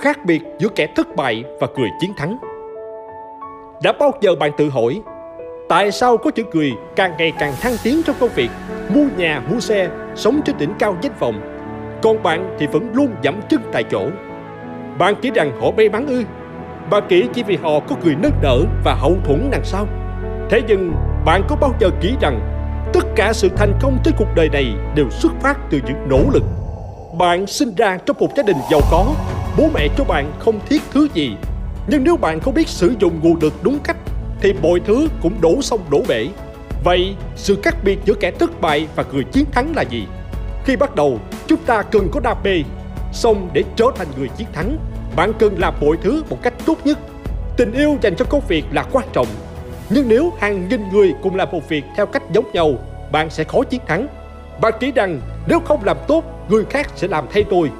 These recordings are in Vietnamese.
Khác biệt giữa kẻ thất bại và người chiến thắng. Đã bao giờ bạn tự hỏi tại sao có những người càng ngày càng thăng tiến trong công việc, mua nhà, mua xe, sống trên đỉnh cao danh vọng, còn bạn thì vẫn luôn dẫm chân tại chỗ. Bạn nghĩ rằng họ may mắn ư? Bạn nghĩ chỉ vì họ có người nâng đỡ và hậu thuẫn đằng sau. Thế nhưng bạn có bao giờ nghĩ rằng tất cả sự thành công trên cuộc đời này đều xuất phát từ những nỗ lực bạn sinh ra trong một gia đình giàu có Bố mẹ cho bạn không thiết thứ gì. Nhưng nếu bạn không biết sử dụng nguồn lực đúng cách, Thì mọi thứ cũng đổ sông đổ bể. Vậy, sự khác biệt giữa kẻ thất bại và người chiến thắng là gì? Khi bắt đầu, chúng ta cần có đam mê. Xong để trở thành người chiến thắng, Bạn cần làm mọi thứ một cách tốt nhất. Tình yêu dành cho công việc là quan trọng. Nhưng nếu hàng nghìn người cùng làm một việc theo cách giống nhau, Bạn sẽ khó chiến thắng. Bạn nghĩ rằng nếu không làm tốt, Người khác sẽ làm thay tôi.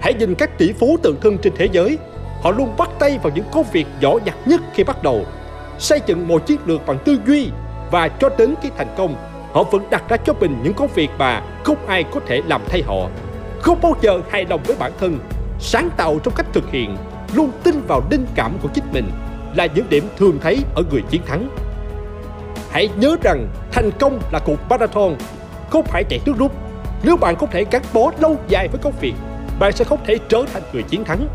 Hãy nhìn các tỷ phú tự thân trên thế giới. Họ luôn bắt tay vào những công việc nhỏ nhặt nhất khi bắt đầu. Xây dựng một chiến lược bằng tư duy Và cho đến khi thành công, Họ vẫn đặt ra cho mình những công việc mà không ai có thể làm thay họ. Không bao giờ hài lòng với bản thân, Sáng tạo trong cách thực hiện, Luôn tin vào linh cảm của chính mình Là những điểm thường thấy ở người chiến thắng. Hãy nhớ rằng thành công là cuộc marathon, Không phải chạy nước rút. Nếu bạn có thể gắn bó lâu dài với công việc bạn sẽ không thể trở thành người chiến thắng.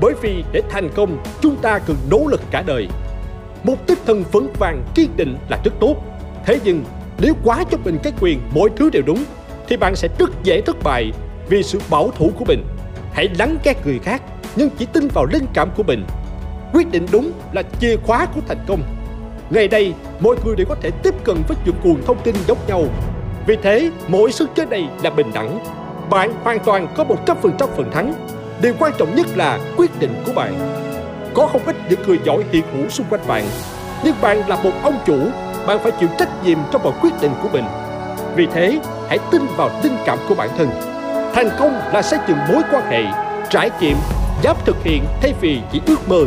Bởi vì để thành công, chúng ta cần nỗ lực cả đời. Một tinh thần vững vàng kiên định là rất tốt. Thế nhưng, nếu quá cho mình cái quyền mọi thứ đều đúng, thì bạn sẽ rất dễ thất bại vì sự bảo thủ của mình. Hãy lắng nghe người khác, nhưng chỉ tin vào linh cảm của mình. Quyết định đúng là chìa khóa của thành công. Ngày đây, mọi người đều có thể tiếp cận với những nguồn thông tin giống nhau. Vì thế, mỗi sức chơi này là bình đẳng bạn hoàn toàn có 100% phần thắng. Điều quan trọng nhất là quyết định của bạn. Có không ít những người giỏi hiện hữu xung quanh bạn, nhưng bạn là một ông chủ, bạn phải chịu trách nhiệm trong mọi quyết định của mình. Vì thế, hãy tin vào linh cảm của bản thân. Thành công là xây dựng mối quan hệ, trải nghiệm, dám thực hiện thay vì chỉ ước mơ.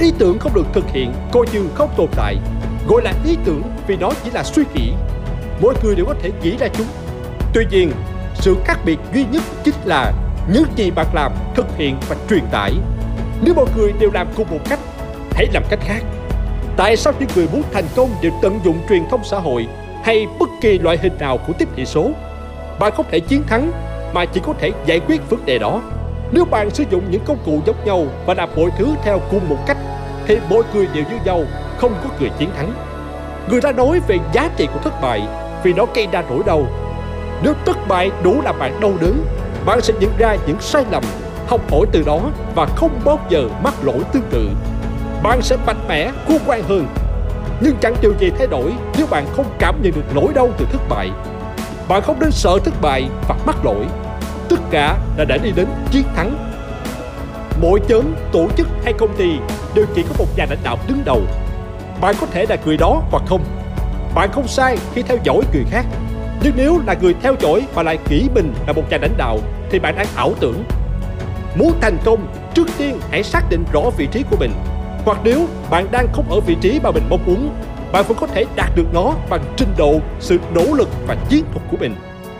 Ý tưởng không được thực hiện coi như không tồn tại. Gọi là ý tưởng vì nó chỉ là suy nghĩ. Mỗi người đều có thể nghĩ ra chúng. Tuy nhiên, sự khác biệt duy nhất chính là những gì bạn làm, thực hiện và truyền tải. Nếu mọi người đều làm cùng một cách, hãy làm cách khác. Tại sao những người muốn thành công đều tận dụng truyền thông xã hội hay bất kỳ loại hình nào của tiếp thị số? Bạn không thể chiến thắng mà chỉ có thể giải quyết vấn đề đó. Nếu bạn sử dụng những công cụ giống nhau và làm mọi thứ theo cùng một cách, thì mỗi người đều như nhau, không có người chiến thắng. Người ta nói về giá trị của thất bại vì nó gây ra nỗi đau nếu thất bại đủ làm bạn đau đớn, bạn sẽ nhận ra những sai lầm, học hỏi từ đó và không bao giờ mắc lỗi tương tự. Bạn sẽ mạnh mẽ, khôn ngoan hơn. Nhưng chẳng điều gì thay đổi nếu bạn không cảm nhận được nỗi đau từ thất bại. Bạn không nên sợ thất bại và mắc lỗi. Tất cả là để đi đến chiến thắng. Mỗi chớm, tổ chức hay công ty đều chỉ có một nhà lãnh đạo đứng đầu. Bạn có thể là người đó hoặc không. Bạn không sai khi theo dõi người khác nhưng nếu là người theo dõi và lại nghĩ mình là một nhà lãnh đạo thì bạn đang ảo tưởng. Muốn thành công, trước tiên hãy xác định rõ vị trí của mình. Hoặc nếu bạn đang không ở vị trí mà mình mong muốn, bạn vẫn có thể đạt được nó bằng trình độ, sự nỗ lực và chiến thuật của mình.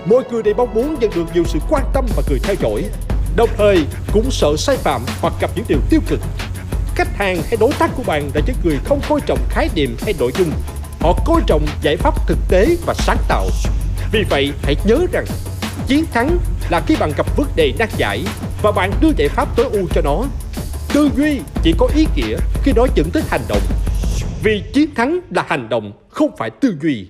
Mọi người đều mong muốn nhận được nhiều sự quan tâm và người theo dõi, đồng thời cũng sợ sai phạm hoặc gặp những điều tiêu cực. Khách hàng hay đối tác của bạn là những người không coi trọng khái niệm hay nội dung, họ coi trọng giải pháp thực tế và sáng tạo vì vậy hãy nhớ rằng chiến thắng là khi bạn gặp vấn đề nan giải và bạn đưa giải pháp tối ưu cho nó. Tư duy chỉ có ý nghĩa khi nó dẫn tới hành động. Vì chiến thắng là hành động, không phải tư duy.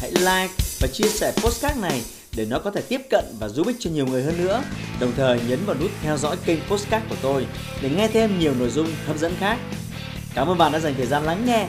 Hãy like và chia sẻ postcard này để nó có thể tiếp cận và giúp ích cho nhiều người hơn nữa. Đồng thời nhấn vào nút theo dõi kênh postcard của tôi để nghe thêm nhiều nội dung hấp dẫn khác. Cảm ơn bạn đã dành thời gian lắng nghe.